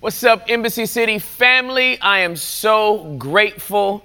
What's up, Embassy City family? I am so grateful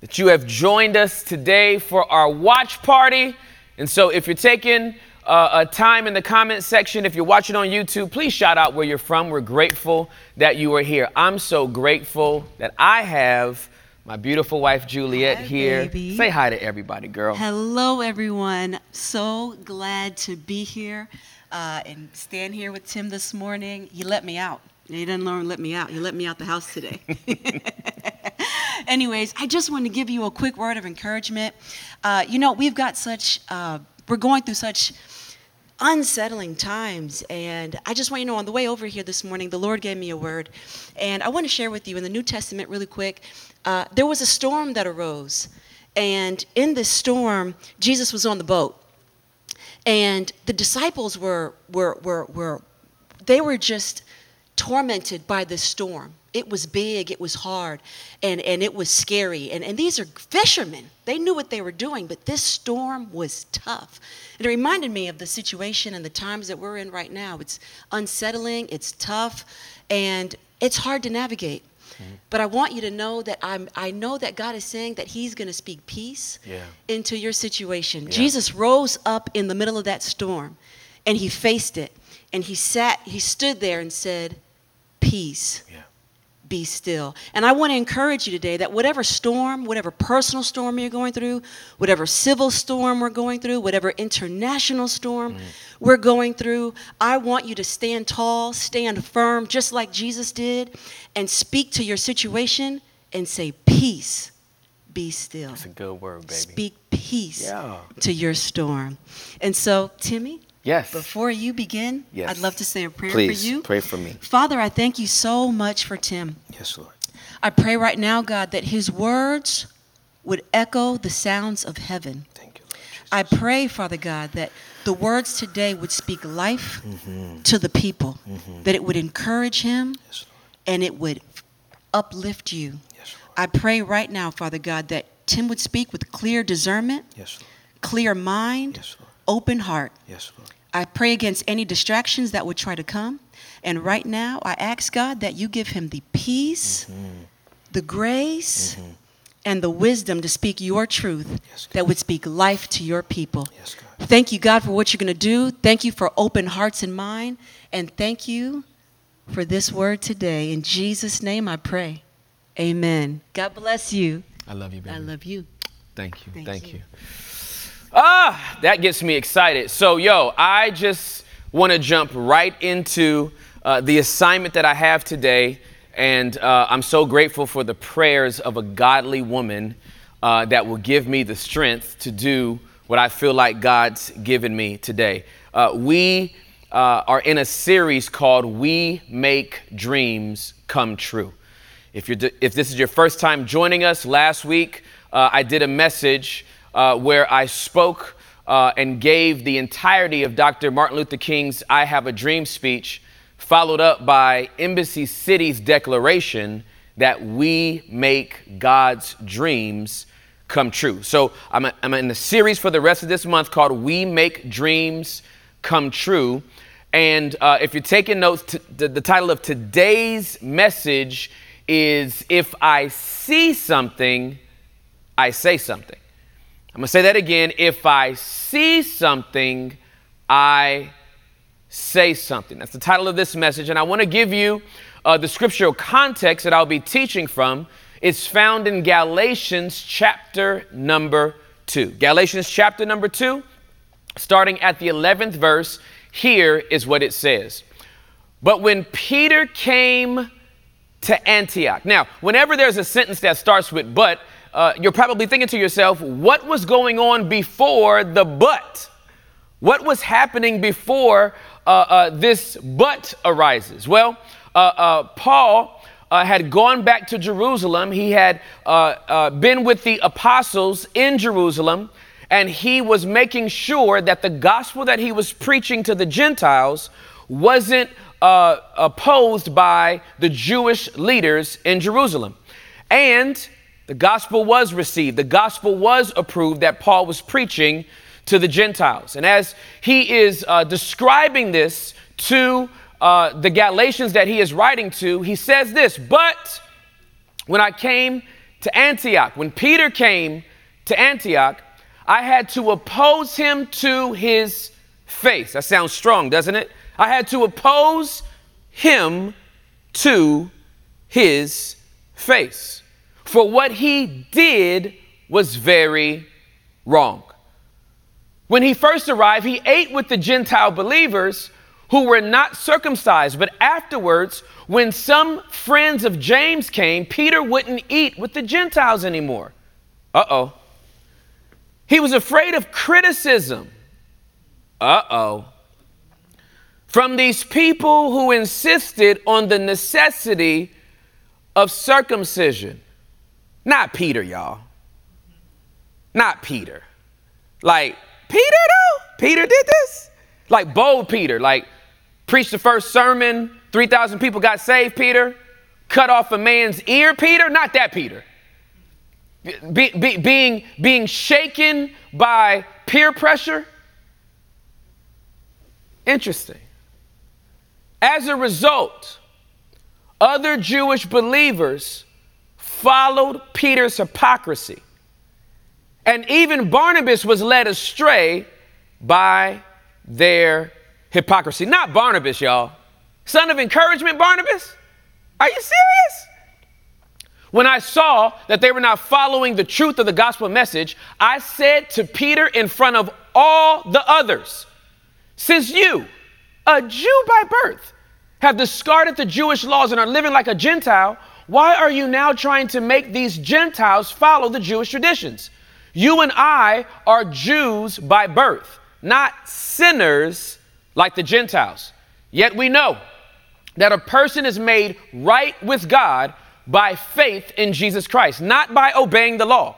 that you have joined us today for our watch party. And so, if you're taking uh, a time in the comment section, if you're watching on YouTube, please shout out where you're from. We're grateful that you are here. I'm so grateful that I have my beautiful wife Juliet Hi, here. baby. Say hi to everybody, girl. Hello, everyone. So glad to be here uh, and stand here with Tim this morning. He let me out. He didn't let me out. He let me out the house today. Anyways, I just want to give you a quick word of encouragement. Uh, you know, we've got such, uh, we're going through such unsettling times. And I just want you to know on the way over here this morning, the Lord gave me a word. And I want to share with you in the New Testament, really quick, uh, there was a storm that arose. And in this storm, Jesus was on the boat. And the disciples were, were, were, were they were just tormented by this storm. It was big, it was hard, and, and it was scary. And, and these are fishermen. They knew what they were doing, but this storm was tough. And it reminded me of the situation and the times that we're in right now. It's unsettling, it's tough, and it's hard to navigate. Mm-hmm. But I want you to know that I'm, I know that God is saying that He's going to speak peace Yeah. into your situation. Jesus rose up in the middle of that storm and He faced it. And He sat, He stood there and said, Peace Yeah. be still. And I want to encourage you today that whatever storm, whatever personal storm you're going through, whatever civil storm we're going through, whatever international storm mm. we're going through, I want you to stand tall, stand firm, just like Jesus did, and speak to your situation and say, Peace, be still. That's a good word, baby. Speak peace Yeah. to your storm. And so, Timmy, Yes. before you begin, Yes. I'd love to say a prayer Please for you. pray for me. Father, I thank you so much for Tim. Yes, Lord. I pray right now, God, that his words would echo the sounds of heaven. Thank you, Lord. I pray, Father God, that the words today would speak life Mm-hmm. to the people, that it would encourage him Yes, and it would uplift you. Yes, Lord. I pray right now, Father God, that Tim would speak with clear discernment, Yes, Lord. clear mind, Yes, Lord. open heart. Yes, Lord. I pray against any distractions that would try to come. And right now, I ask God that you give him the peace, mm-hmm. the grace, mm-hmm. and the wisdom to speak your truth Yes, that would speak life to your people. Yes, God. Thank you, God, for what you're going to do. Thank you for open hearts and mind. And thank you for this word today. In Jesus' name I pray. Amen. God bless you. I love you, baby. I love you. Thank you. Thank Thank, you. you. Ah, that gets me excited. So, yo, I just want to jump right into uh, the assignment that I have today. And uh, I'm so grateful for the prayers of a godly woman uh, that will give me the strength to do what I feel like God's given me today. Uh, we uh, are in a series called We Make Dreams Come True. If, you're, if this is your first time joining us, last week uh, I did a message uh, where I spoke uh, and gave the entirety of Dr. Martin Luther King's I Have a Dream speech, followed up by Embassy City's declaration that we make God's dreams come true. So I'm, I'm in a series for the rest of this month called We Make Dreams Come True. And uh, if you're taking notes, t- the title of today's message is If I See Something, I Say Something. I'm gonna say that again. If I see something, I say something. That's the title of this message. And I wanna give you uh, the scriptural context that I'll be teaching from. It's found in Galatians chapter number two. Galatians chapter number two, starting at the 11th verse, here is what it says. But when Peter came to Antioch. Now, whenever there's a sentence that starts with but, uh, you're probably thinking to yourself, what was going on before the but? What was happening before uh, uh, this but arises? Well, uh, uh, Paul uh, had gone back to Jerusalem. He had been with the apostles in Jerusalem, and he was making sure that the gospel that he was preaching to the Gentiles wasn't opposed by the Jewish leaders in Jerusalem. And the gospel was received, the gospel was approved that Paul was preaching to the Gentiles. And as he is uh, describing this to uh, the Galatians that he is writing to, he says this But when I came to Antioch, when Peter came to Antioch, I had to oppose him to his face. That sounds strong, doesn't it? I had to oppose him to his face. For what he did was very wrong. When he first arrived, he ate with the Gentile believers who were not circumcised. But afterwards, when some friends of James came, Peter wouldn't eat with the Gentiles anymore. Uh oh. He was afraid of criticism. Uh oh. From these people who insisted on the necessity of circumcision. Not Peter, y'all. Not Peter. Like, Peter, though? Peter did this? Like, bold Peter, like, preached the first sermon, 3,000 people got saved, Peter. Cut off a man's ear, Peter? Not that Peter. Be, be, being, being shaken by peer pressure? Interesting. As a result, other Jewish believers followed Peter's hypocrisy. And even Barnabas was led astray by their hypocrisy. Not Barnabas, y'all. Son of encouragement, Barnabas? Are you serious? When I saw that they were not following the truth of the gospel message, I said to Peter in front of all the others, Since you, a Jew by birth, have discarded the Jewish laws and are living like a Gentile, why are you now trying to make these Gentiles follow the Jewish traditions? You and I are Jews by birth, not sinners like the Gentiles. Yet we know that a person is made right with God by faith in Jesus Christ, not by obeying the law.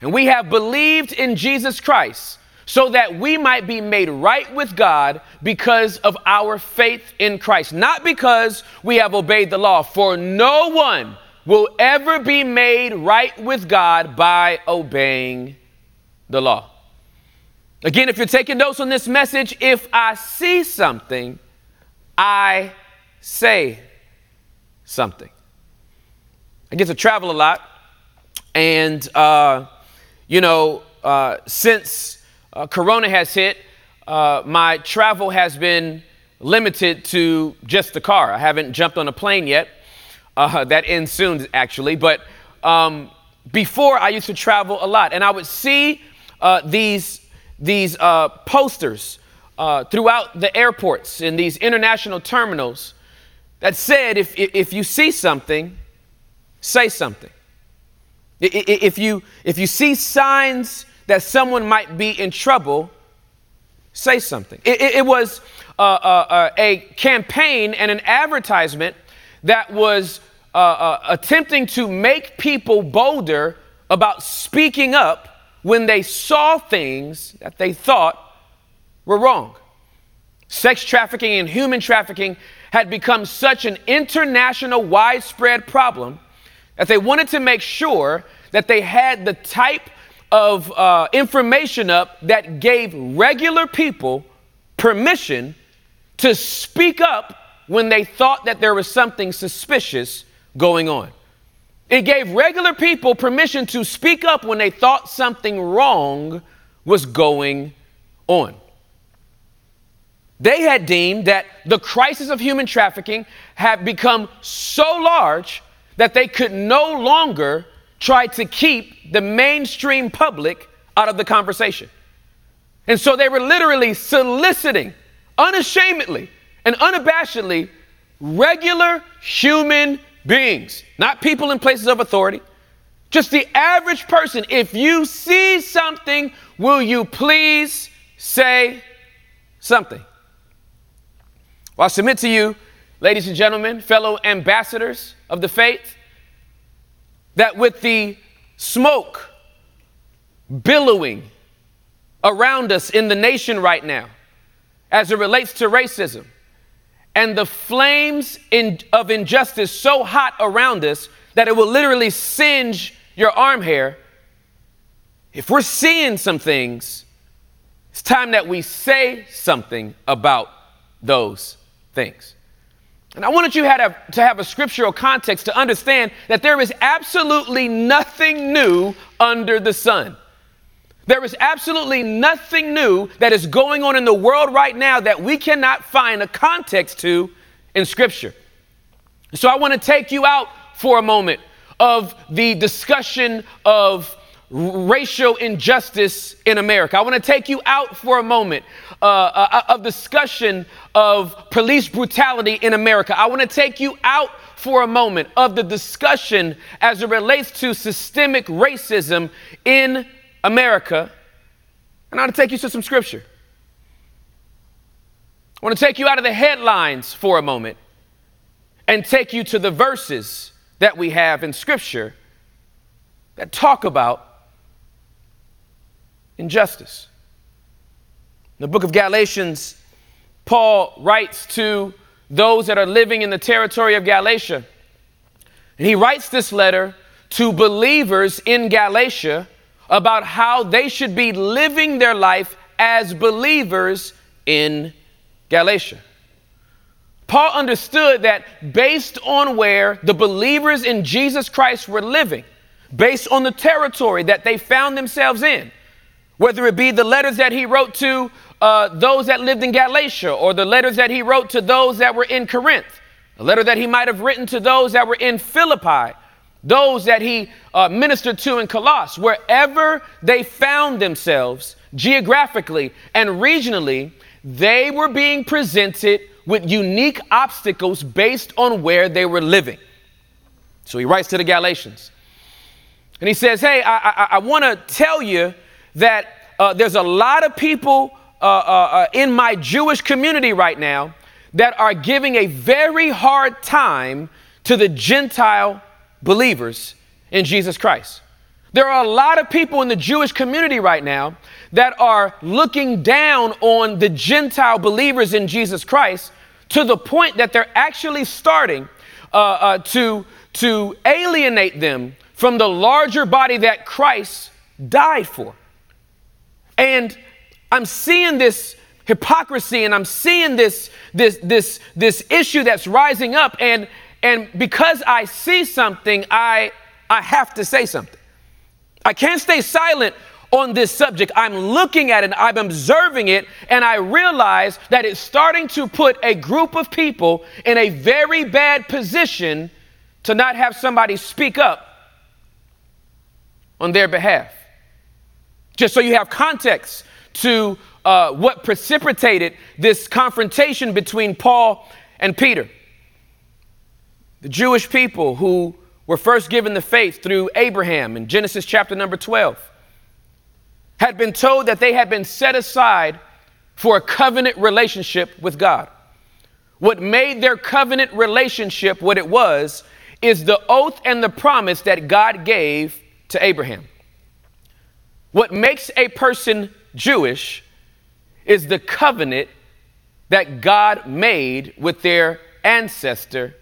And we have believed in Jesus Christ so that we might be made right with God because of our faith in Christ, not because we have obeyed the law. For no one will ever be made right with God by obeying the law. Again, if you're taking notes on this message, if I see something, I say something. I get to travel a lot, and uh, you know, uh, since uh, Corona has hit, uh, my travel has been limited to just the car. I haven't jumped on a plane yet. Uh, that ends soon, actually. But um, before, I used to travel a lot, and I would see uh, these these uh, posters uh, throughout the airports in these international terminals that said if, if you see something, say something. If you, if you see signs that someone might be in trouble, say something. It, it was uh, uh, uh, a campaign and an advertisement that was uh, uh, attempting to make people bolder about speaking up when they saw things that they thought were wrong. Sex trafficking and human trafficking had become such an international, widespread problem that they wanted to make sure that they had the type of uh, information up that gave regular people permission to speak up when they thought that there was something suspicious going on. It gave regular people permission to speak up when they thought something wrong was going on. They had deemed that the crisis of human trafficking had become so large that they could no longer try to keep the mainstream public out of the conversation. And so they were literally soliciting unashamedly and unabashedly regular human beings, not people in places of authority, just the average person. If you see something, will you please say something? Well, I submit to you, ladies and gentlemen, fellow ambassadors of the faith, that with the smoke billowing around us in the nation right now as it relates to racism, and the flames in, of injustice so hot around us that it will literally singe your arm hair. If we're seeing some things, it's time that we say something about those things. And I wanted you to have, to have a scriptural context to understand that there is absolutely nothing new under the sun. There is absolutely nothing new that is going on in the world right now that we cannot find a context to in Scripture. So I want to take you out for a moment of the discussion of racial injustice in America. I want to take you out for a moment uh, uh, of discussion of police brutality in America. I want to take you out for a moment of the discussion as it relates to systemic racism in America. And I want to take you to some scripture. I want to take you out of the headlines for a moment and take you to the verses that we have in scripture that talk about injustice. In the book of Galatians, Paul writes to those that are living in the territory of Galatia. And he writes this letter to believers in Galatia about how they should be living their life as believers in Galatia. Paul understood that based on where the believers in Jesus Christ were living, based on the territory that they found themselves in, whether it be the letters that he wrote to uh, those that lived in Galatia or the letters that he wrote to those that were in Corinth, a letter that he might have written to those that were in Philippi, those that he uh, ministered to in Colossus, wherever they found themselves geographically and regionally, they were being presented with unique obstacles based on where they were living. So he writes to the Galatians and he says, Hey, I, I, I want to tell you that uh, there's a lot of people uh, uh, uh, in my Jewish community right now that are giving a very hard time to the Gentile believers in Jesus Christ. There are a lot of people in the Jewish community right now that are looking down on the Gentile believers in Jesus Christ to the point that they're actually starting uh, uh, to, to alienate them from the larger body that Christ died for. And I'm seeing this hypocrisy and I'm seeing this, this, this, this issue that's rising up. And, and because I see something, I, I have to say something. I can't stay silent on this subject. I'm looking at it, I'm observing it, and I realize that it's starting to put a group of people in a very bad position to not have somebody speak up on their behalf. Just so you have context to uh, what precipitated this confrontation between Paul and Peter. The Jewish people who were first given the faith through Abraham in Genesis chapter number 12 had been told that they had been set aside for a covenant relationship with God. What made their covenant relationship what it was is the oath and the promise that God gave to Abraham. What makes a person Jewish is the covenant that God made with their ancestor,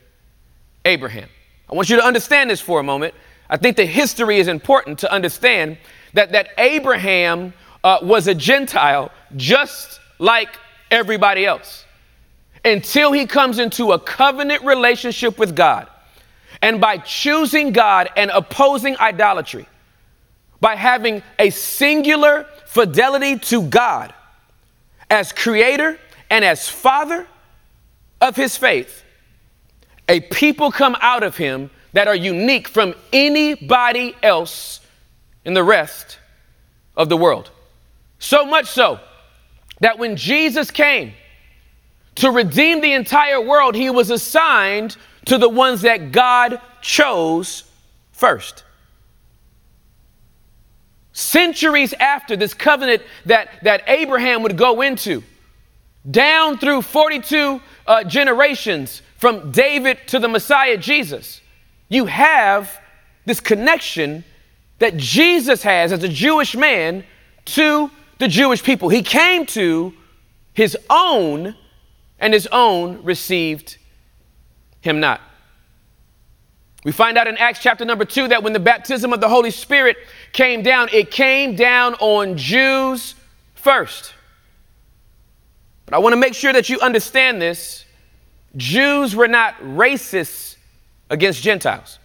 Abraham. I want you to understand this for a moment. I think the history is important to understand that, that Abraham uh, was a Gentile just like everybody else until he comes into a covenant relationship with God. And by choosing God and opposing idolatry, by having a singular fidelity to God as creator and as father of his faith, a people come out of him that are unique from anybody else in the rest of the world. So much so that when Jesus came to redeem the entire world, he was assigned to the ones that God chose first. Centuries after this covenant that, that Abraham would go into, down through 42 uh, generations from David to the Messiah Jesus, you have this connection that Jesus has as a Jewish man to the Jewish people. He came to his own, and his own received him not. We find out in Acts chapter number two that when the baptism of the Holy Spirit came down, it came down on Jews first. But I want to make sure that you understand this Jews were not racist against Gentiles.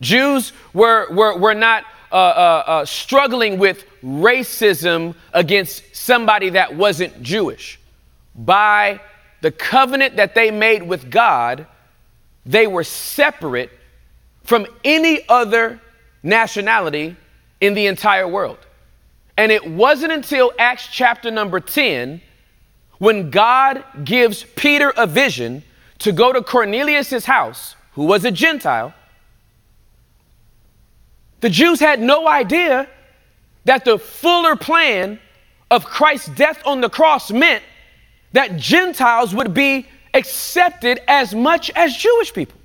Jews were, were, were not uh, uh, uh, struggling with racism against somebody that wasn't Jewish. By the covenant that they made with God, they were separate from any other nationality in the entire world. And it wasn't until Acts chapter number 10 when God gives Peter a vision to go to Cornelius' house, who was a Gentile. The Jews had no idea that the fuller plan of Christ's death on the cross meant that Gentiles would be accepted as much as Jewish people.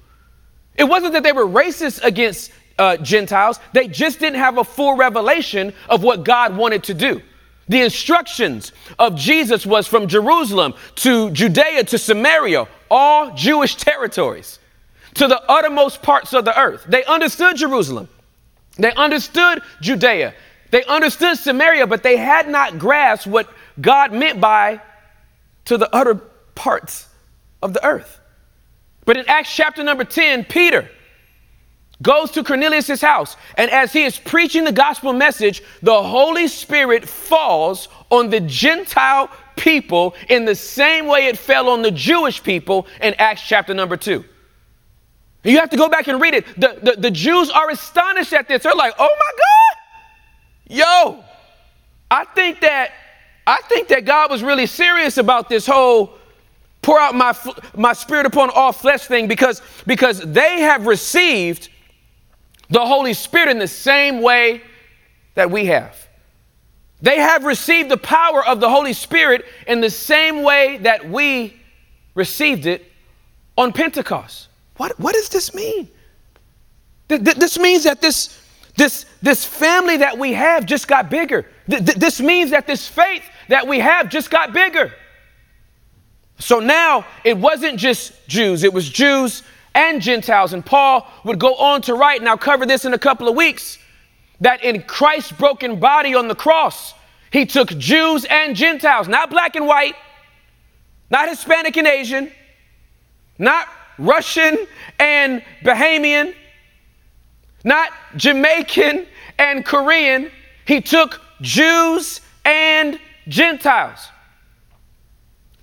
It wasn't that they were racist against uh, Gentiles, they just didn't have a full revelation of what God wanted to do. The instructions of Jesus was from Jerusalem to Judea to Samaria, all Jewish territories, to the uttermost parts of the earth. They understood Jerusalem, they understood Judea, they understood Samaria, but they had not grasped what God meant by to the utter parts of the earth. But in Acts chapter number 10, Peter goes to Cornelius' house, and as he is preaching the gospel message, the Holy Spirit falls on the Gentile people in the same way it fell on the Jewish people in Acts chapter number 2. You have to go back and read it. The, the, the Jews are astonished at this. They're like, oh my God, yo, I think that I think that God was really serious about this whole pour out my, my spirit upon all flesh thing because, because they have received the Holy Spirit in the same way that we have. They have received the power of the Holy Spirit in the same way that we received it on Pentecost. What, what does this mean? This means that this, this, this family that we have just got bigger. This means that this faith that we have just got bigger. So now it wasn't just Jews, it was Jews and Gentiles. And Paul would go on to write, and I'll cover this in a couple of weeks, that in Christ's broken body on the cross, he took Jews and Gentiles, not black and white, not Hispanic and Asian, not Russian and Bahamian, not Jamaican and Korean. He took Jews and Gentiles.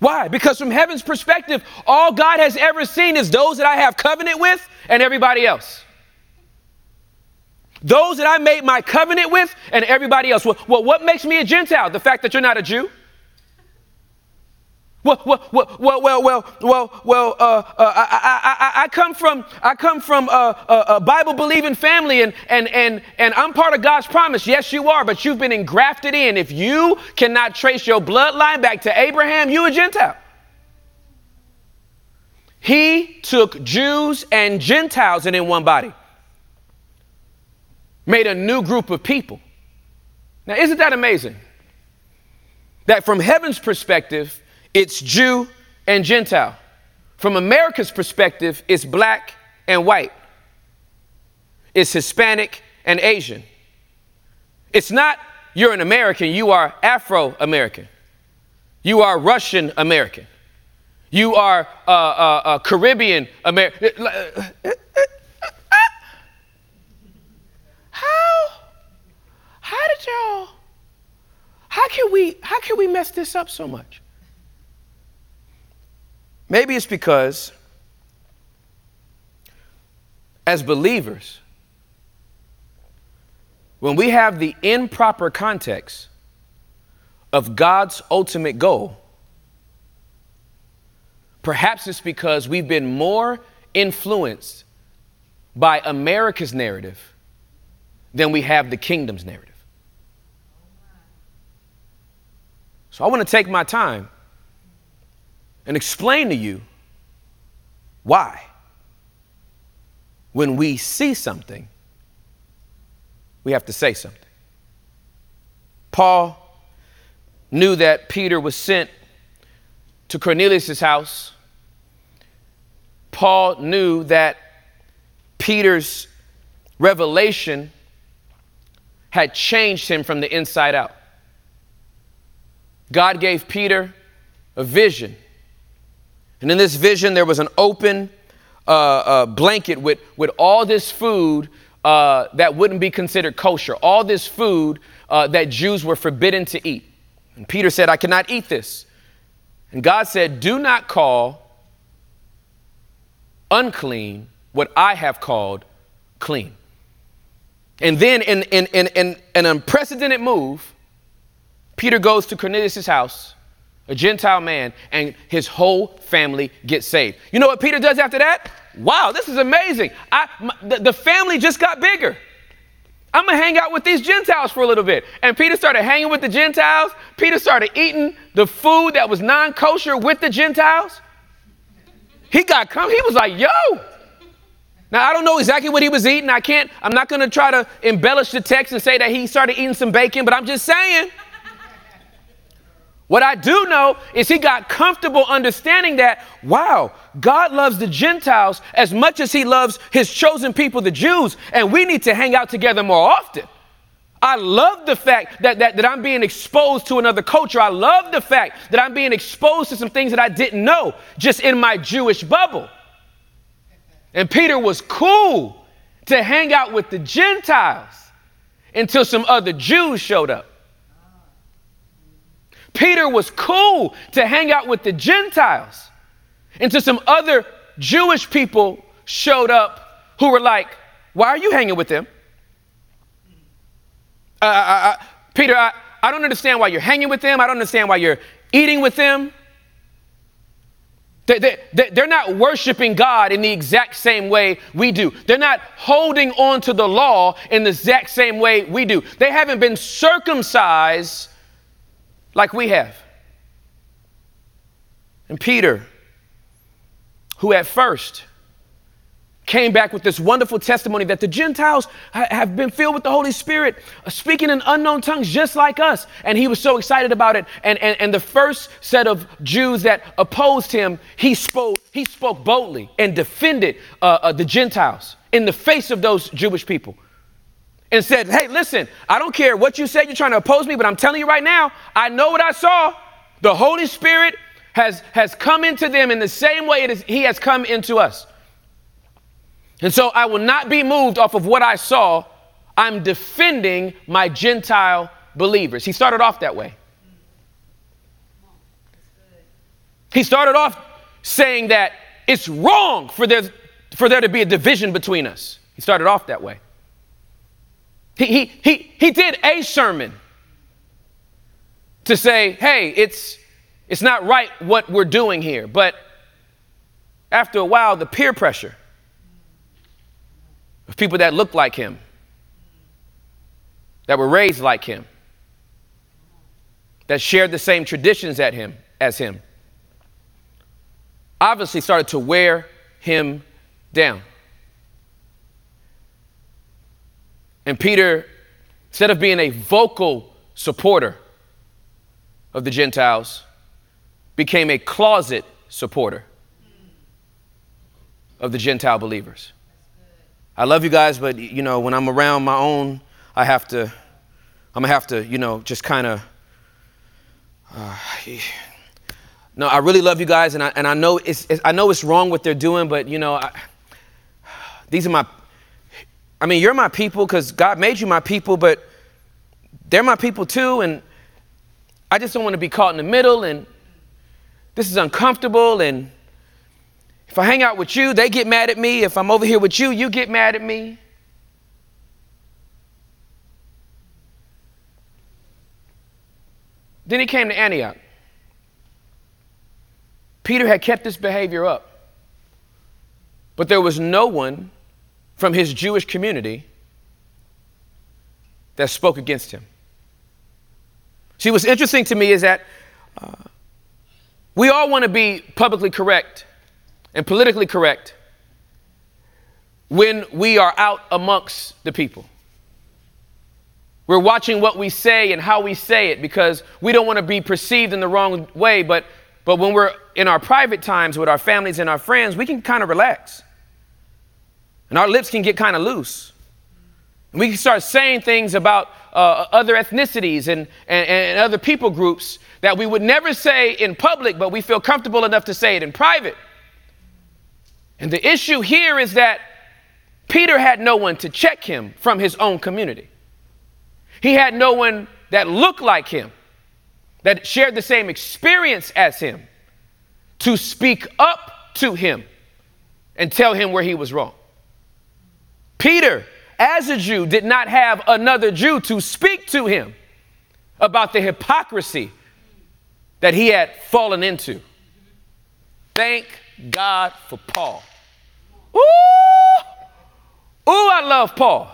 Why? Because from heaven's perspective, all God has ever seen is those that I have covenant with and everybody else. Those that I made my covenant with and everybody else. Well, well what makes me a Gentile? The fact that you're not a Jew? Well, well, well, well, well, well, well, uh, uh, I, I, I, come from I come from a, a, a Bible believing family, and and and and I'm part of God's promise. Yes, you are, but you've been engrafted in. If you cannot trace your bloodline back to Abraham, you a Gentile. He took Jews and Gentiles and in one body, made a new group of people. Now, isn't that amazing? That from heaven's perspective it's Jew and Gentile. From America's perspective, it's black and white, it's Hispanic and Asian. It's not you're an American, you are Afro American, you are Russian American, you are uh, uh, uh, Caribbean American. How? How did y'all? How can we? How can we mess this up so much? Maybe it's because as believers, when we have the improper context of God's ultimate goal, perhaps it's because we've been more influenced by America's narrative than we have the kingdom's narrative. So I want to take my time and explain to you why, when we see something, we have to say something. Paul knew that Peter was sent to Cornelius' house. Paul knew that Peter's revelation had changed him from the inside out. God gave Peter a vision And in this vision, there was an open uh, uh, blanket with, with all this food uh, that wouldn't be considered kosher, all this food uh, that Jews were forbidden to eat. And Peter said, I cannot eat this. And God said, Do not call unclean what I have called clean. And then, in, in, in, in an unprecedented move, Peter goes to Cornelius' house, a Gentile man, and his whole family gets saved. You know what Peter does after that? Wow, this is amazing. I, my, the, the family just got bigger. I'm gonna hang out with these Gentiles for a little bit. And Peter started hanging with the Gentiles. Peter started eating the food that was non kosher with the Gentiles. He got come, he was like, yo. Now, I don't know exactly what he was eating. I can't, I'm not gonna try to embellish the text and say that he started eating some bacon, but I'm just saying. What I do know is he got comfortable understanding that, wow, God loves the Gentiles as much as he loves his chosen people, the Jews, and we need to hang out together more often. I love the fact that, that, that I'm being exposed to another culture. I love the fact that I'm being exposed to some things that I didn't know just in my Jewish bubble. And Peter was cool to hang out with the Gentiles until some other Jews showed up. Peter was cool to hang out with the Gentiles until some other Jewish people showed up who were like, Why are you hanging with them? Uh, I, uh, I, uh, Peter, I, I don't understand why you're hanging with them. I don't understand why you're eating with them. They, they, they're not worshiping God in the exact same way we do. They're not holding on to the law in the exact same way we do. They haven't been circumcised like we have. And Peter, who at first came back with this wonderful testimony that the Gentiles have been filled with the Holy Spirit, uh, speaking in unknown tongues just like us. And he was so excited about it. And, and, and the first set of Jews that opposed him, he spoke, he spoke boldly and defended uh, uh, the Gentiles in the face of those Jewish people and said, Hey, listen, I don't care what you said, you're trying to oppose me, but I'm telling you right now, I know what I saw. The Holy Spirit has, has come into them in the same way He has come into us. And so I will not be moved off of what I saw. I'm defending my Gentile believers. He started off that way. He started off saying that it's wrong for there, for there to be a division between us. He started off that way. He, he, he, he did a sermon to say, hey, it's, it's not right what we're doing here. But after a while, the peer pressure of people that looked like him, that were raised like him, that shared the same traditions at him as him, obviously started to wear him down. And Peter, instead of being a vocal supporter of the Gentiles, became a closet supporter of the Gentile believers. I love you guys, but you know, when I'm around my own, I have to, I'm gonna have to, you know, just kind of. Uh, no, I really love you guys, and I, and I know it's, it's, I know it's wrong what they're doing, but you know, I, these are my I mean, you're my people because God made you my people, but they're my people too. And I just don't want to be caught in the middle. And this is uncomfortable. And if I hang out with you, they get mad at me. If I'm over here with you, you get mad at me. Then he came to Antioch. Peter had kept this behavior up, but there was no one from his Jewish community that spoke against him. See, what's interesting to me is that uh, we all want to be publicly correct and politically correct when we are out amongst the people. We're watching what we say and how we say it because we don't want to be perceived in the wrong way. But, but when we're in our private times with our families and our friends, we can kind of relax. And our lips can get kind of loose. We can start saying things about uh, other ethnicities and, and, and other people groups that we would never say in public, but we feel comfortable enough to say it in private. And the issue here is that Peter had no one to check him from his own community. He had no one that looked like him, that shared the same experience as him, to speak up to him and tell him where he was wrong. Peter, as a Jew, did not have another Jew to speak to him about the hypocrisy that he had fallen into. Thank God for Paul. Ooh, ooh, I love Paul.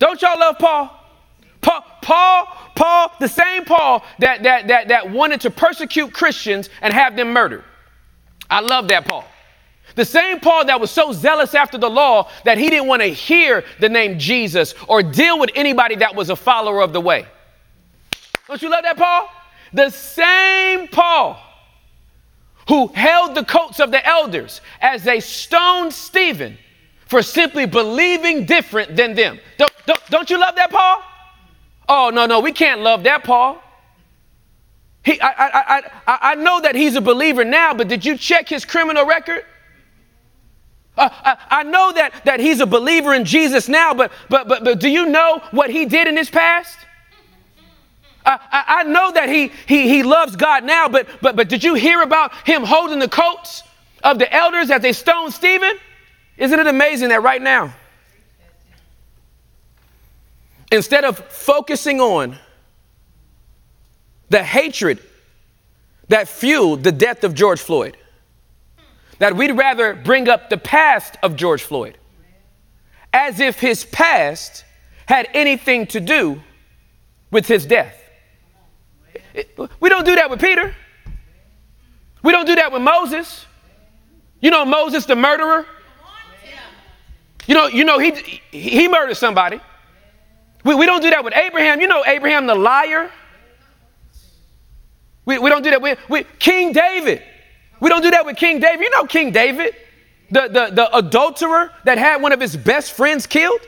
Don't y'all love Paul? Paul, Paul, Paul, the same Paul that, that, that, that wanted to persecute Christians and have them murdered. I love that Paul. The same Paul that was so zealous after the law that he didn't want to hear the name Jesus or deal with anybody that was a follower of the way. Don't you love that Paul? The same Paul who held the coats of the elders as they stoned Stephen for simply believing different than them. Don't, don't, don't you love that Paul? Oh, no, no, we can't love that Paul. He, I, I, I, I know that he's a believer now, but did you check his criminal record? Uh, I, I, know that, that he's a believer in Jesus now, but, but, but, but do you know what he did in his past? I, I, know that he, he, he loves God now, but, but, but did you hear about him holding the coats of the elders as they stoned Stephen? Isn't it amazing that right now, instead of focusing on the hatred that fueled the death of George Floyd, that we'd rather bring up the past of George Floyd as if his past had anything to do with his death. We don't do that with Peter. We don't do that with Moses. You know Moses, the murderer. You know, you know he he murdered somebody. We, we don't do that with Abraham. You know Abraham, the liar. We, we don't do that with, with King David. We don't do that with King David. You know King David, the, the, the adulterer that had one of his best friends killed.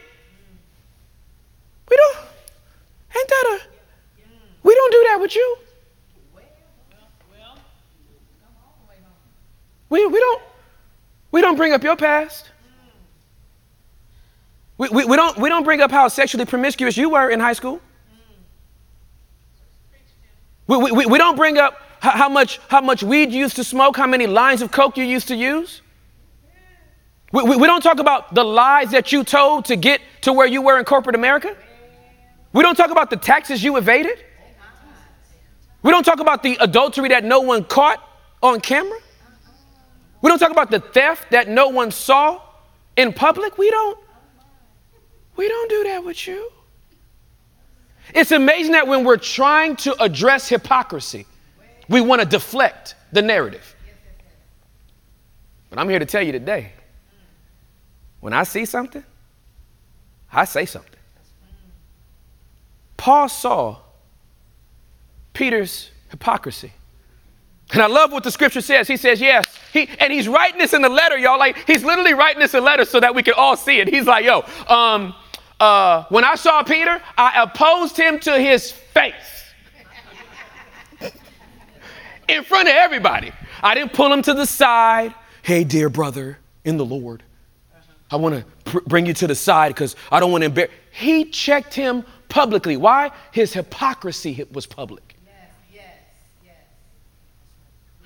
We don't, ain't that a, we don't do that with you. We, we don't we don't bring up your past. We, we, we, don't, we don't bring up how sexually promiscuous you were in high school. We, we, we don't bring up how, much, how much weed you used to smoke, how many lines of coke you used to use. We, we, we don't talk about the lies that you told to get to where you were in corporate America. We don't talk about the taxes you evaded. We don't talk about the adultery that no one caught on camera. We don't talk about the theft that no one saw in public. We don't. We don't do that with you. It's amazing that when we're trying to address hypocrisy, we want to deflect the narrative. But I'm here to tell you today when I see something, I say something. Paul saw Peter's hypocrisy. And I love what the scripture says. He says, yes. He, and he's writing this in the letter, y'all. Like, he's literally writing this in letter so that we can all see it. He's like, yo, um, uh, when I saw Peter, I opposed him to his face in front of everybody. I didn't pull him to the side. Hey, dear brother in the Lord, I want to pr- bring you to the side because I don't want to embarrass. He checked him publicly. Why? His hypocrisy was public.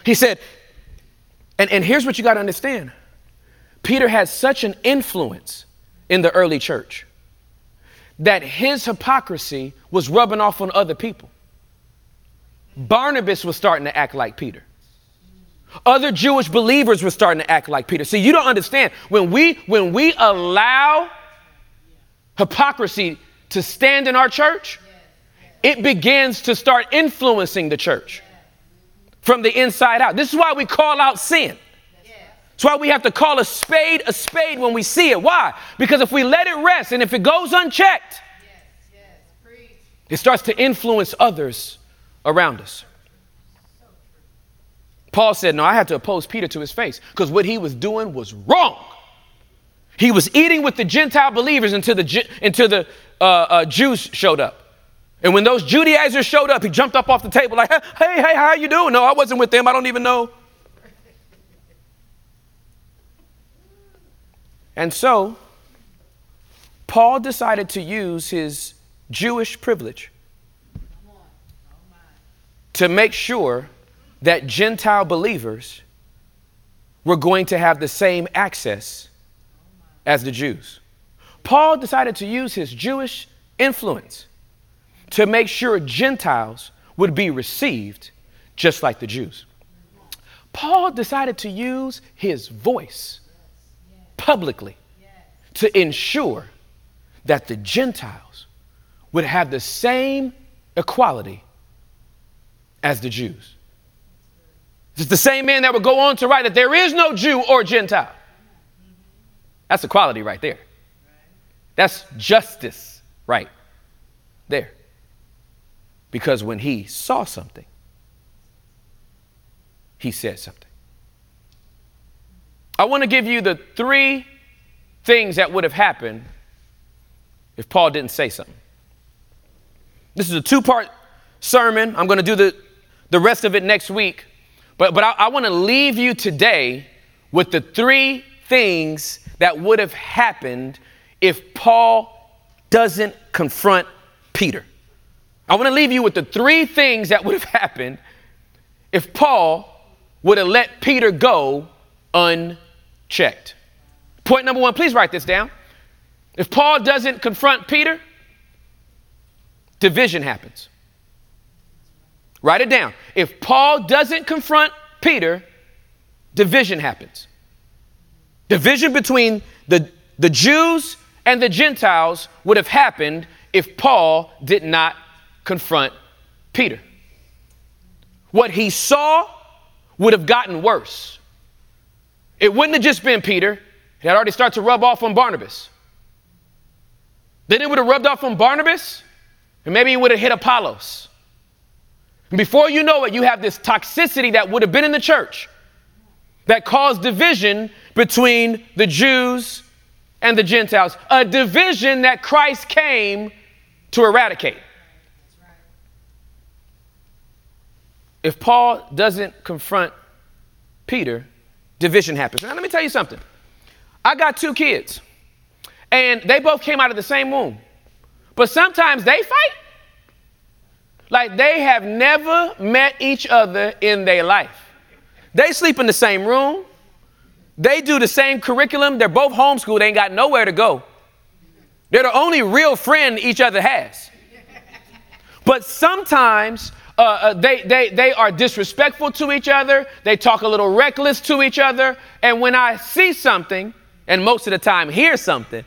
He said, and, and here's what you got to understand Peter had such an influence in the early church that his hypocrisy was rubbing off on other people. Barnabas was starting to act like Peter. Other Jewish believers were starting to act like Peter. See, you don't understand. When we when we allow hypocrisy to stand in our church, it begins to start influencing the church from the inside out. This is why we call out sin. That's why we have to call a spade a spade when we see it. Why? Because if we let it rest and if it goes unchecked, it starts to influence others around us. Paul said, No, I had to oppose Peter to his face because what he was doing was wrong. He was eating with the Gentile believers until the, until the uh, uh, Jews showed up. And when those Judaizers showed up, he jumped up off the table like, hey, hey, how you doing? No, I wasn't with them. I don't even know. And so, Paul decided to use his Jewish privilege to make sure that Gentile believers were going to have the same access as the Jews. Paul decided to use his Jewish influence to make sure Gentiles would be received just like the Jews. Paul decided to use his voice publicly to ensure that the Gentiles would have the same equality as the Jews. It's the same man that would go on to write that there is no Jew or Gentile. That's equality right there. That's justice right there. Because when he saw something, he said something. I want to give you the three things that would have happened if Paul didn't say something. This is a two part sermon. I'm going to do the, the rest of it next week. But, but I, I want to leave you today with the three things that would have happened if Paul doesn't confront Peter. I want to leave you with the three things that would have happened if Paul would have let Peter go unchecked. Point number one, please write this down. If Paul doesn't confront Peter, division happens. Write it down. If Paul doesn't confront Peter, division happens. Division between the, the Jews and the Gentiles would have happened if Paul did not confront Peter. What he saw would have gotten worse. It wouldn't have just been Peter, it had already started to rub off on Barnabas. Then it would have rubbed off on Barnabas, and maybe it would have hit Apollos. Before you know it, you have this toxicity that would have been in the church that caused division between the Jews and the Gentiles, a division that Christ came to eradicate. If Paul doesn't confront Peter, division happens. Now, let me tell you something. I got two kids, and they both came out of the same womb. But sometimes they fight like they have never met each other in their life. They sleep in the same room. They do the same curriculum. They're both homeschooled. They ain't got nowhere to go. They're the only real friend each other has. But sometimes uh, uh, they, they, they are disrespectful to each other. They talk a little reckless to each other. And when I see something, and most of the time hear something,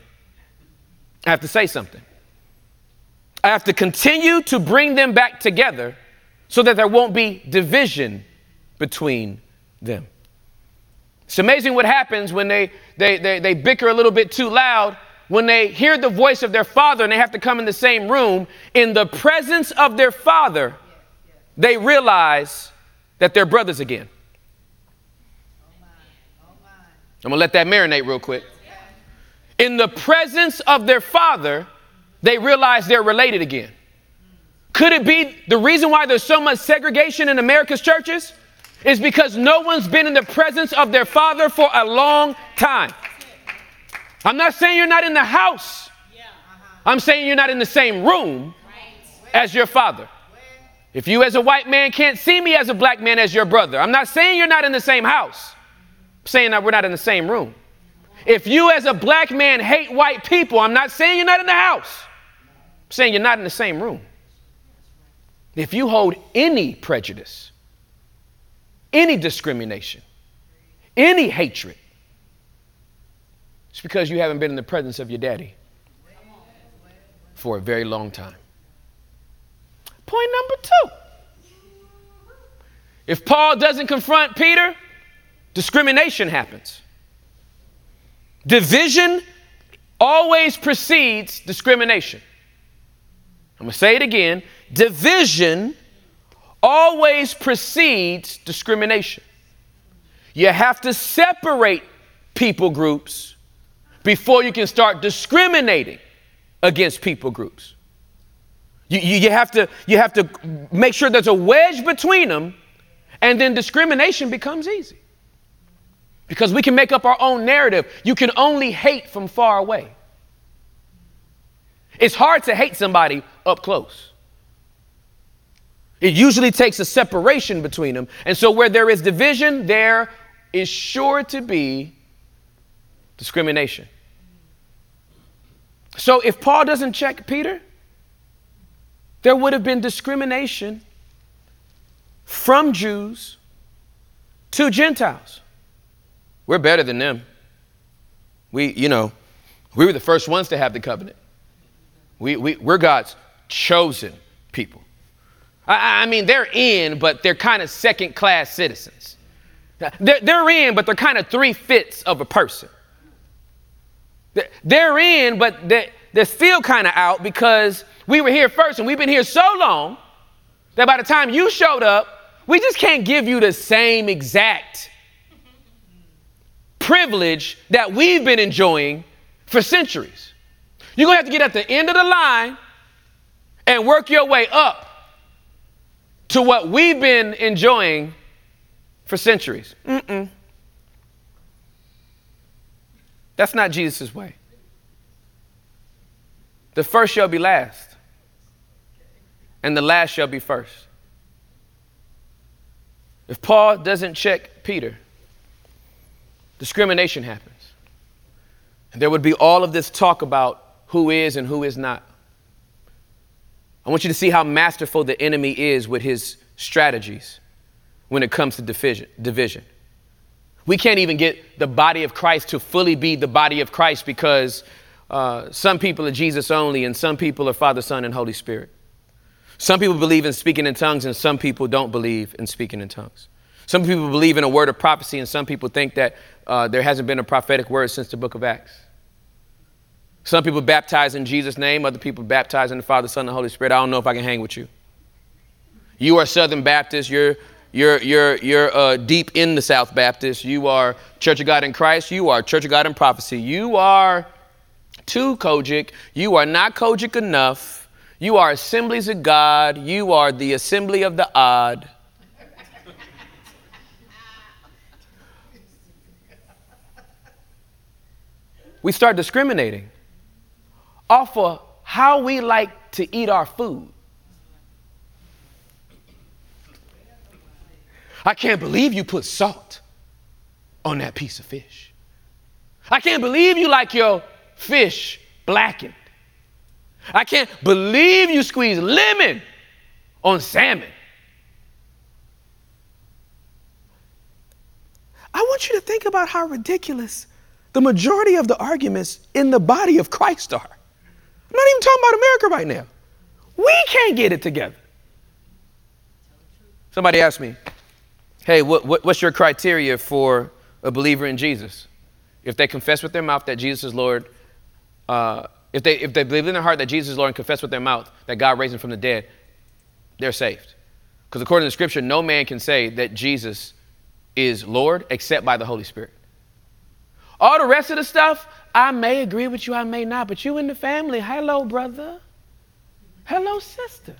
I have to say something. I have to continue to bring them back together so that there won't be division between them. It's amazing what happens when they, they, they, they bicker a little bit too loud. When they hear the voice of their father and they have to come in the same room, in the presence of their father, they realize that they're brothers again. I'm gonna let that marinate real quick. In the presence of their father, they realize they're related again. Could it be the reason why there's so much segregation in America's churches? Is because no one's been in the presence of their father for a long time. I'm not saying you're not in the house. I'm saying you're not in the same room as your father. If you, as a white man, can't see me as a black man as your brother, I'm not saying you're not in the same house. I'm saying that we're not in the same room. If you, as a black man, hate white people, I'm not saying you're not in the house saying you're not in the same room. If you hold any prejudice, any discrimination, any hatred, it's because you haven't been in the presence of your daddy for a very long time. Point number two. If Paul doesn't confront Peter, discrimination happens. Division always precedes discrimination. I'm going to say it again. Division always precedes discrimination. You have to separate people groups before you can start discriminating against people groups. You, you, you, have to, you have to make sure there's a wedge between them, and then discrimination becomes easy. Because we can make up our own narrative. You can only hate from far away. It's hard to hate somebody up close. It usually takes a separation between them. And so, where there is division, there is sure to be discrimination. So, if Paul doesn't check Peter, there would have been discrimination from Jews to Gentiles. We're better than them. We, you know, we were the first ones to have the covenant. We, we, we're God's chosen people. I, I mean, they're in, but they're kind of second class citizens. They're, they're in, but they're kind of three fifths of a person. They're in, but they're, they're still kind of out because we were here first and we've been here so long that by the time you showed up, we just can't give you the same exact privilege that we've been enjoying for centuries. You're going to have to get at the end of the line and work your way up to what we've been enjoying for centuries. Mm-mm. That's not Jesus' way. The first shall be last, and the last shall be first. If Paul doesn't check Peter, discrimination happens. And there would be all of this talk about who is and who is not. I want you to see how masterful the enemy is with his strategies when it comes to division. We can't even get the body of Christ to fully be the body of Christ because uh, some people are Jesus only and some people are Father, Son, and Holy Spirit. Some people believe in speaking in tongues and some people don't believe in speaking in tongues. Some people believe in a word of prophecy and some people think that uh, there hasn't been a prophetic word since the book of Acts. Some people baptize in Jesus' name, other people baptize in the Father, Son, and Holy Spirit. I don't know if I can hang with you. You are Southern Baptist, you're, you're, you're, you're uh, deep in the South Baptist, you are Church of God in Christ, you are Church of God in Prophecy, you are too COGIC. you are not COGIC enough, you are Assemblies of God, you are the Assembly of the Odd. we start discriminating off of how we like to eat our food. I can't believe you put salt on that piece of fish. I can't believe you like your fish blackened. I can't believe you squeeze lemon on salmon. I want you to think about how ridiculous the majority of the arguments in the body of Christ are. I'm not even talking about America right now. We can't get it together. Somebody asked me, hey, what, what, what's your criteria for a believer in Jesus? If they confess with their mouth that Jesus is Lord, uh, if, they, if they believe in their heart that Jesus is Lord and confess with their mouth that God raised him from the dead, they're saved. Because according to Scripture, no man can say that Jesus is Lord except by the Holy Spirit. All the rest of the stuff, I may agree with you, I may not, but you in the family. Hello, brother. Hello, sister.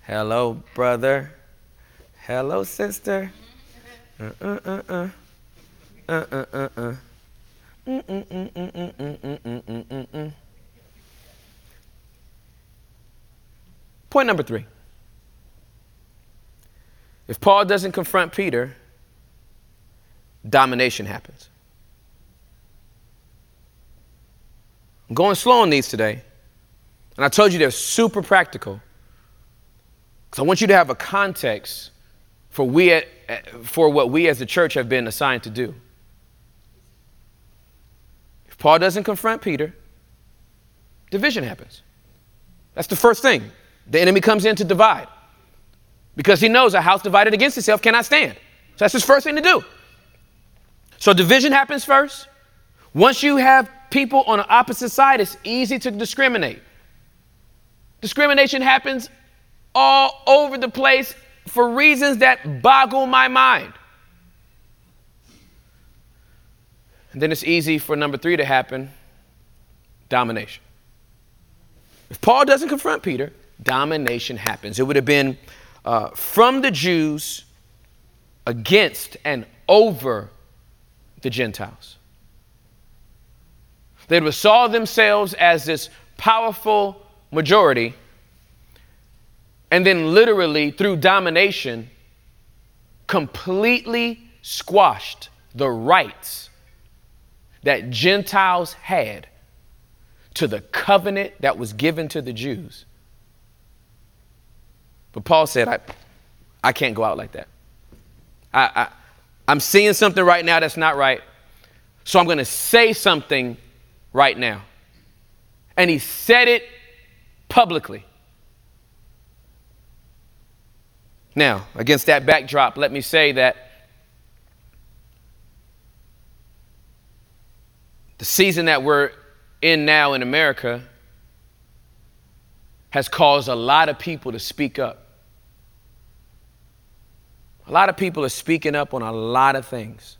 Hello, brother. Hello, sister. Uh uh uh uh. Uh uh uh uh. Point number three. If Paul doesn't confront Peter, domination happens. I'm going slow on these today. And I told you they're super practical. Because I want you to have a context for, we, eh, eh, for what we as the church have been assigned to do. If Paul doesn't confront Peter, division happens. That's the first thing. The enemy comes in to divide because he knows a house divided against itself cannot stand. So that's his first thing to do. So division happens first. Once you have people on the opposite side, it's easy to discriminate. Discrimination happens all over the place for reasons that boggle my mind. And then it's easy for number three to happen domination. If Paul doesn't confront Peter, domination happens. It would have been uh, from the Jews against and over the Gentiles. They saw themselves as this powerful majority, and then literally through domination, completely squashed the rights that Gentiles had to the covenant that was given to the Jews. But Paul said, I, I can't go out like that. I, I, I'm seeing something right now that's not right. So I'm going to say something right now. And he said it publicly. Now, against that backdrop, let me say that the season that we're in now in America has caused a lot of people to speak up. A lot of people are speaking up on a lot of things.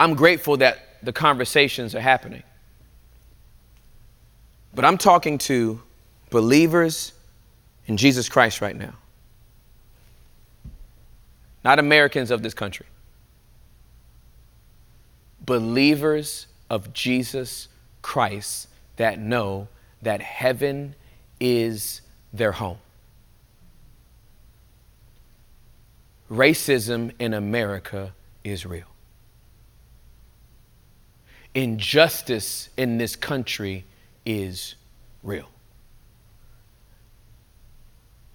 I'm grateful that the conversations are happening. But I'm talking to believers in Jesus Christ right now, not Americans of this country believers of Jesus Christ that know that heaven is their home. Racism in America is real. Injustice in this country is real.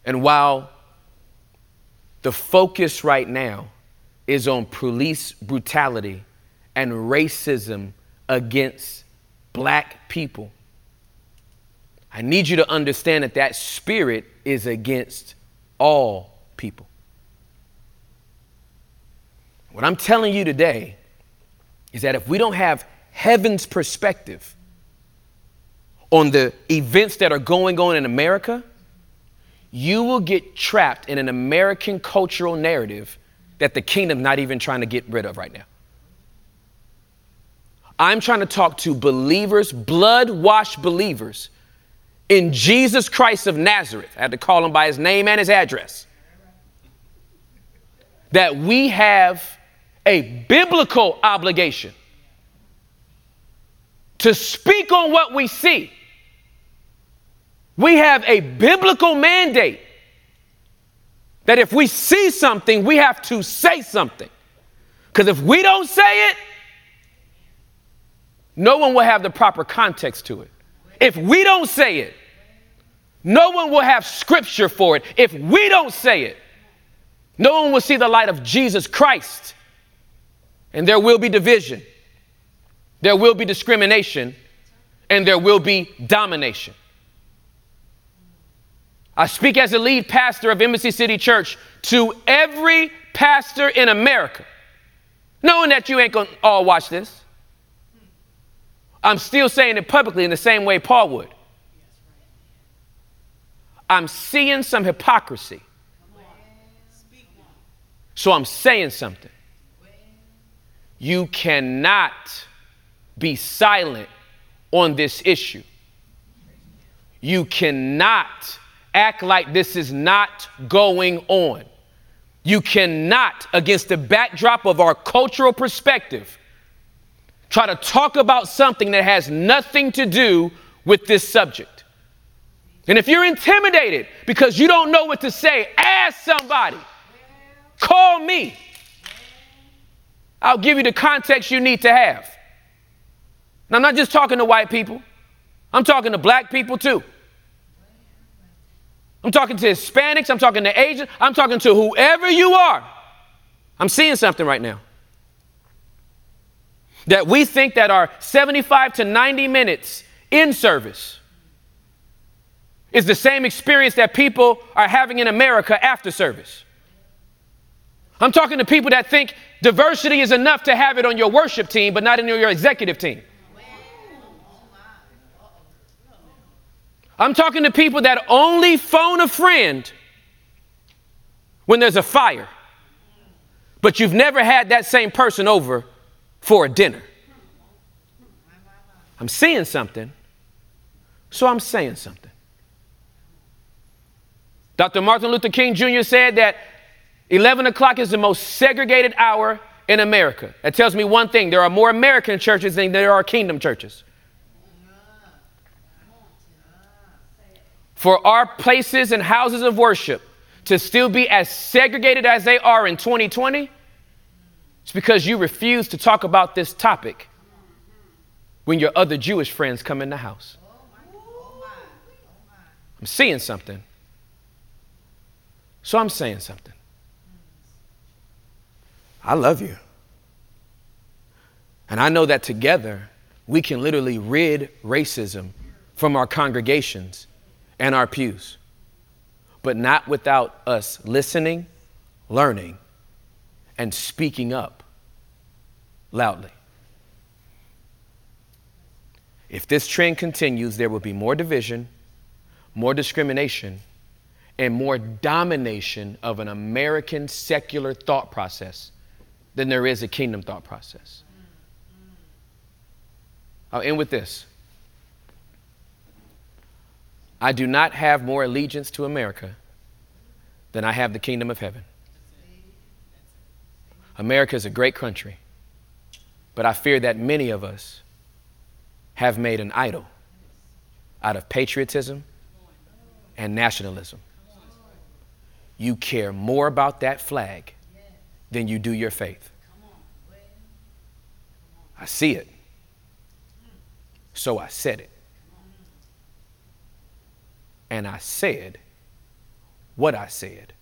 And while the focus right now is on police brutality and racism against black people. I need you to understand that that spirit is against all people. What I'm telling you today is that if we don't have heaven's perspective on the events that are going on in America, you will get trapped in an American cultural narrative that the kingdom's not even trying to get rid of right now. I'm trying to talk to believers, blood washed believers in Jesus Christ of Nazareth. I had to call him by his name and his address. That we have a biblical obligation to speak on what we see. We have a biblical mandate that if we see something, we have to say something. Because if we don't say it, no one will have the proper context to it. If we don't say it, no one will have scripture for it. If we don't say it, no one will see the light of Jesus Christ. And there will be division, there will be discrimination, and there will be domination. I speak as a lead pastor of Embassy City Church to every pastor in America, knowing that you ain't gonna all watch this. I'm still saying it publicly in the same way Paul would. I'm seeing some hypocrisy. So I'm saying something. You cannot be silent on this issue. You cannot act like this is not going on. You cannot, against the backdrop of our cultural perspective, try to talk about something that has nothing to do with this subject. And if you're intimidated because you don't know what to say, ask somebody. Call me. I'll give you the context you need to have. I'm not just talking to white people, I'm talking to black people too. I'm talking to Hispanics, I'm talking to Asians, I'm talking to whoever you are. I'm seeing something right now. That we think that our 75 to 90 minutes in service is the same experience that people are having in America after service. I'm talking to people that think diversity is enough to have it on your worship team, but not in your executive team. I'm talking to people that only phone a friend when there's a fire but you've never had that same person over for a dinner. I'm seeing something, so I'm saying something. Dr. Martin Luther King Jr. said that 11 o'clock is the most segregated hour in America. That tells me one thing there are more American churches than there are kingdom churches. For our places and houses of worship to still be as segregated as they are in 2020, it's because you refuse to talk about this topic when your other Jewish friends come in the house. I'm seeing something. So I'm saying something. I love you. And I know that together we can literally rid racism from our congregations and our pews, but not without us listening, learning, and speaking up loudly. If this trend continues, there will be more division, more discrimination, and more domination of an American secular thought process than there is a kingdom thought process. I'll end with this. I do not have more allegiance to America than I have the kingdom of heaven. America is a great country, but I fear that many of us have made an idol out of patriotism and nationalism. You care more about that flag than you do your faith. I see it. So I said it. And I said what I said,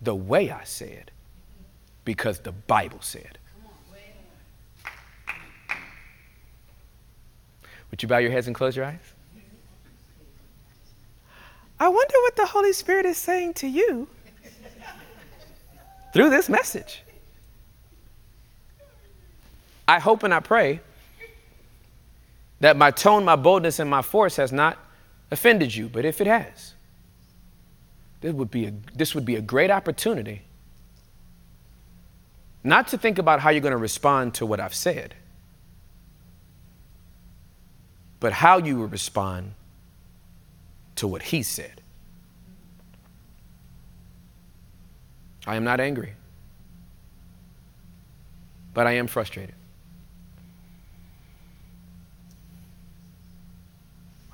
the way I said, because the Bible said. Would you bow your heads and close your eyes? I wonder what the Holy Spirit is saying to you through this message. I hope and I pray that my tone, my boldness, and my force has not offended you, but if it has, this would be a, this would be a great opportunity not to think about how you're going to respond to what I've said, but how you will respond to what He said. I am not angry, but I am frustrated.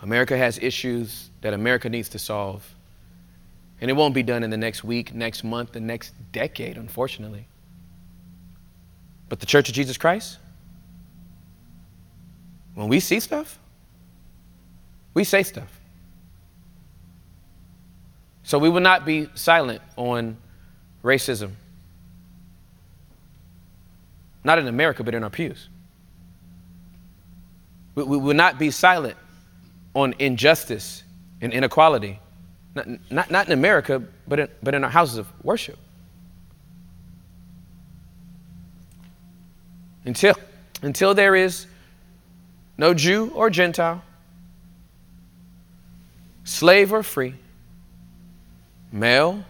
America has issues that America needs to solve. And it won't be done in the next week, next month, the next decade, unfortunately. But the Church of Jesus Christ, when we see stuff, we say stuff. So we will not be silent on racism. Not in America, but in our pews. We, we will not be silent on injustice and inequality, not, not, not in America, but in, but in our houses of worship. Until, until there is no Jew or Gentile, slave or free, male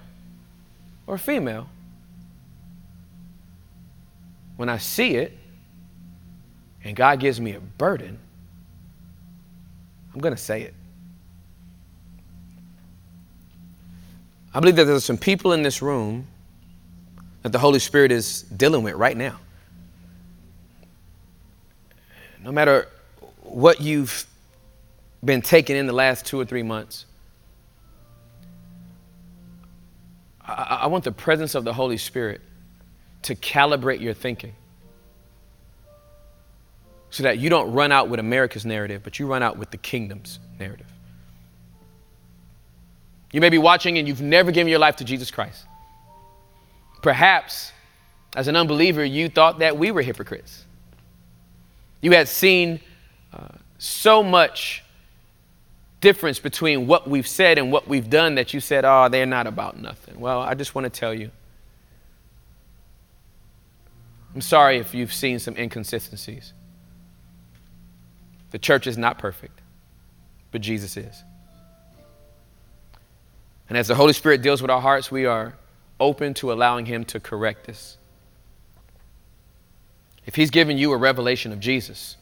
or female, when I see it and God gives me a burden, I'm going to say it. I believe that there's some people in this room that the Holy Spirit is dealing with right now. No matter what you've been taking in the last two or three months, I, I want the presence of the Holy Spirit to calibrate your thinking so that you don't run out with America's narrative, but you run out with the kingdom's narrative. You may be watching and you've never given your life to Jesus Christ. Perhaps, as an unbeliever, you thought that we were hypocrites. You had seen uh, so much difference between what we've said and what we've done that you said, oh, they're not about nothing. Well, I just want to tell you I'm sorry if you've seen some inconsistencies. The church is not perfect, but Jesus is. And as the Holy Spirit deals with our hearts, we are open to allowing Him to correct us if He's given you a revelation of Jesus,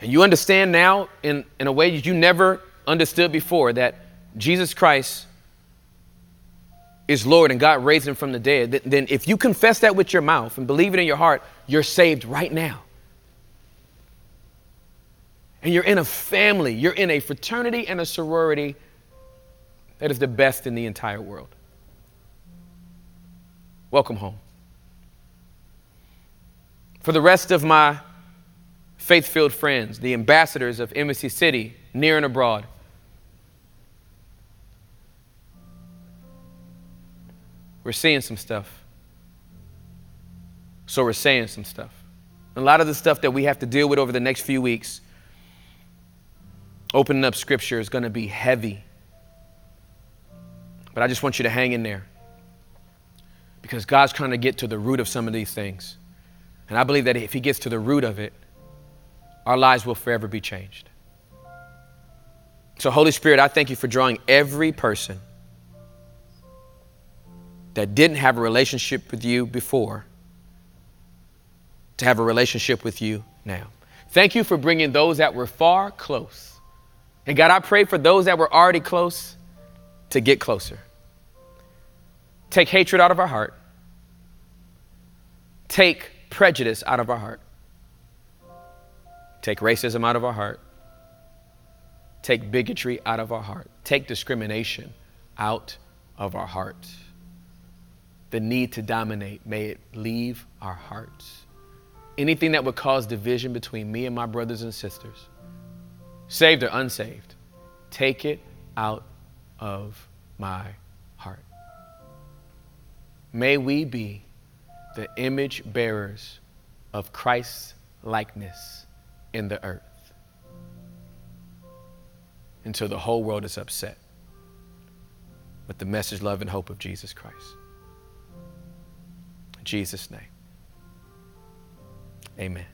and you understand now in, in a way that you never understood before that Jesus Christ is Lord and God raised him from the dead, then if you confess that with your mouth and believe it in your heart, you're saved right now. And you're in a family, you're in a fraternity and a sorority that is the best in the entire world. Welcome home. For the rest of my faith filled friends, the ambassadors of Embassy City, near and abroad, we're seeing some stuff. So we're saying some stuff. A lot of the stuff that we have to deal with over the next few weeks, opening up scripture, is going to be heavy. But I just want you to hang in there because God's trying to get to the root of some of these things. And I believe that if He gets to the root of it, our lives will forever be changed. So, Holy Spirit, I thank you for drawing every person that didn't have a relationship with you before to have a relationship with you now. Thank you for bringing those that were far close. And God, I pray for those that were already close to get closer. Take hatred out of our heart. Take prejudice out of our heart. Take racism out of our heart. Take bigotry out of our heart. Take discrimination out of our hearts the need to dominate, may it leave our hearts. Anything that would cause division between me and my brothers and sisters, saved or unsaved, take it out of my heart. May we be the image bearers of Christ's likeness in the earth until the whole world is upset with the message, love, and hope of Jesus Christ. In Jesus' name, amen.